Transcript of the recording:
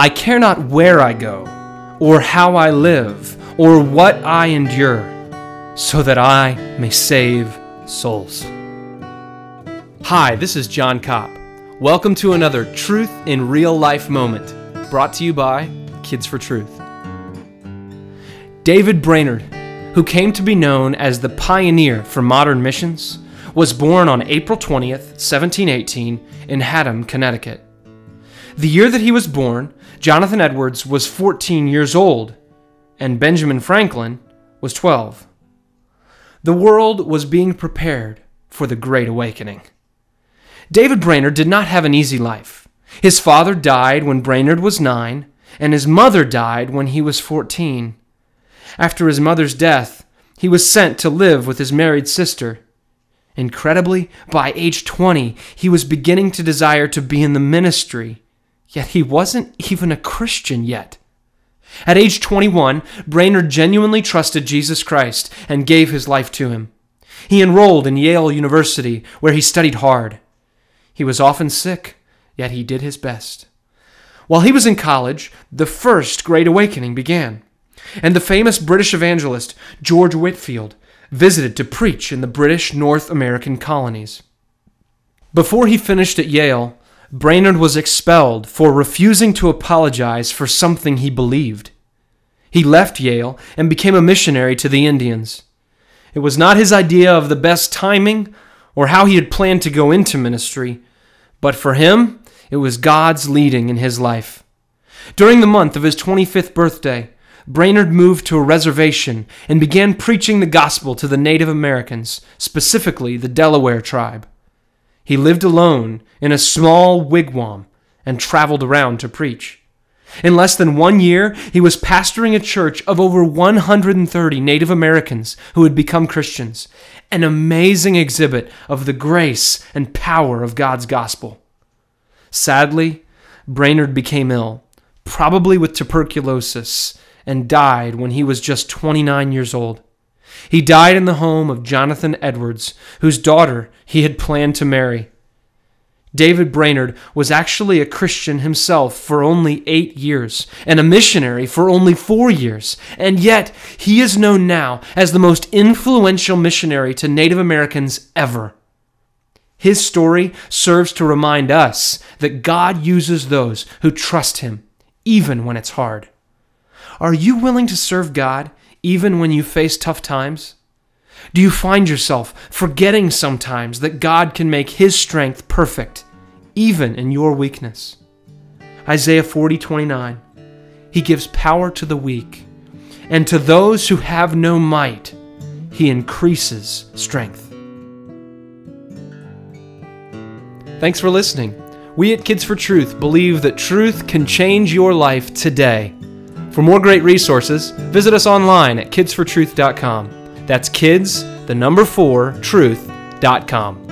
I care not where I go, or how I live, or what I endure, so that I may save souls. Hi, this is John Kopp. Welcome to another Truth in Real Life moment, brought to you by Kids for Truth. David Brainerd, who came to be known as the pioneer for modern missions, was born on April 20th, 1718, in Haddam, Connecticut. The year that he was born, Jonathan Edwards was 14 years old, and Benjamin Franklin was 12. The world was being prepared for the Great Awakening. David Brainerd did not have an easy life. His father died when Brainerd was nine, and his mother died when he was 14. After his mother's death, he was sent to live with his married sister. Incredibly, by age 20, he was beginning to desire to be in the ministry Yet he wasn't even a Christian yet. At age 21, Brainerd genuinely trusted Jesus Christ and gave his life to him. He enrolled in Yale University, where he studied hard. He was often sick, yet he did his best. While he was in college, the first Great Awakening began, and the famous British evangelist George Whitefield visited to preach in the British North American colonies. Before he finished at Yale, Brainerd was expelled for refusing to apologize for something he believed. He left Yale and became a missionary to the Indians. It was not his idea of the best timing or how he had planned to go into ministry, but for him, it was God's leading in his life. During the month of his 25th birthday, Brainerd moved to a reservation and began preaching the gospel to the Native Americans, specifically the Delaware tribe. He lived alone in a small wigwam and traveled around to preach. In less than one year, he was pastoring a church of over 130 Native Americans who had become Christians, an amazing exhibit of the grace and power of God's gospel. Sadly, Brainerd became ill, probably with tuberculosis, and died when he was just 29 years old. He died in the home of Jonathan Edwards, whose daughter he had planned to marry. David Brainerd was actually a Christian himself for only eight years and a missionary for only four years, and yet he is known now as the most influential missionary to Native Americans ever. His story serves to remind us that God uses those who trust Him, even when it's hard. Are you willing to serve God even when you face tough times? Do you find yourself forgetting sometimes that God can make His strength perfect, even in your weakness? Isaiah 40 29. He gives power to the weak, and to those who have no might, He increases strength. Thanks for listening. We at Kids for Truth believe that truth can change your life today. For more great resources, visit us online at kids4truth.com. That's kids, the number four, truth.com.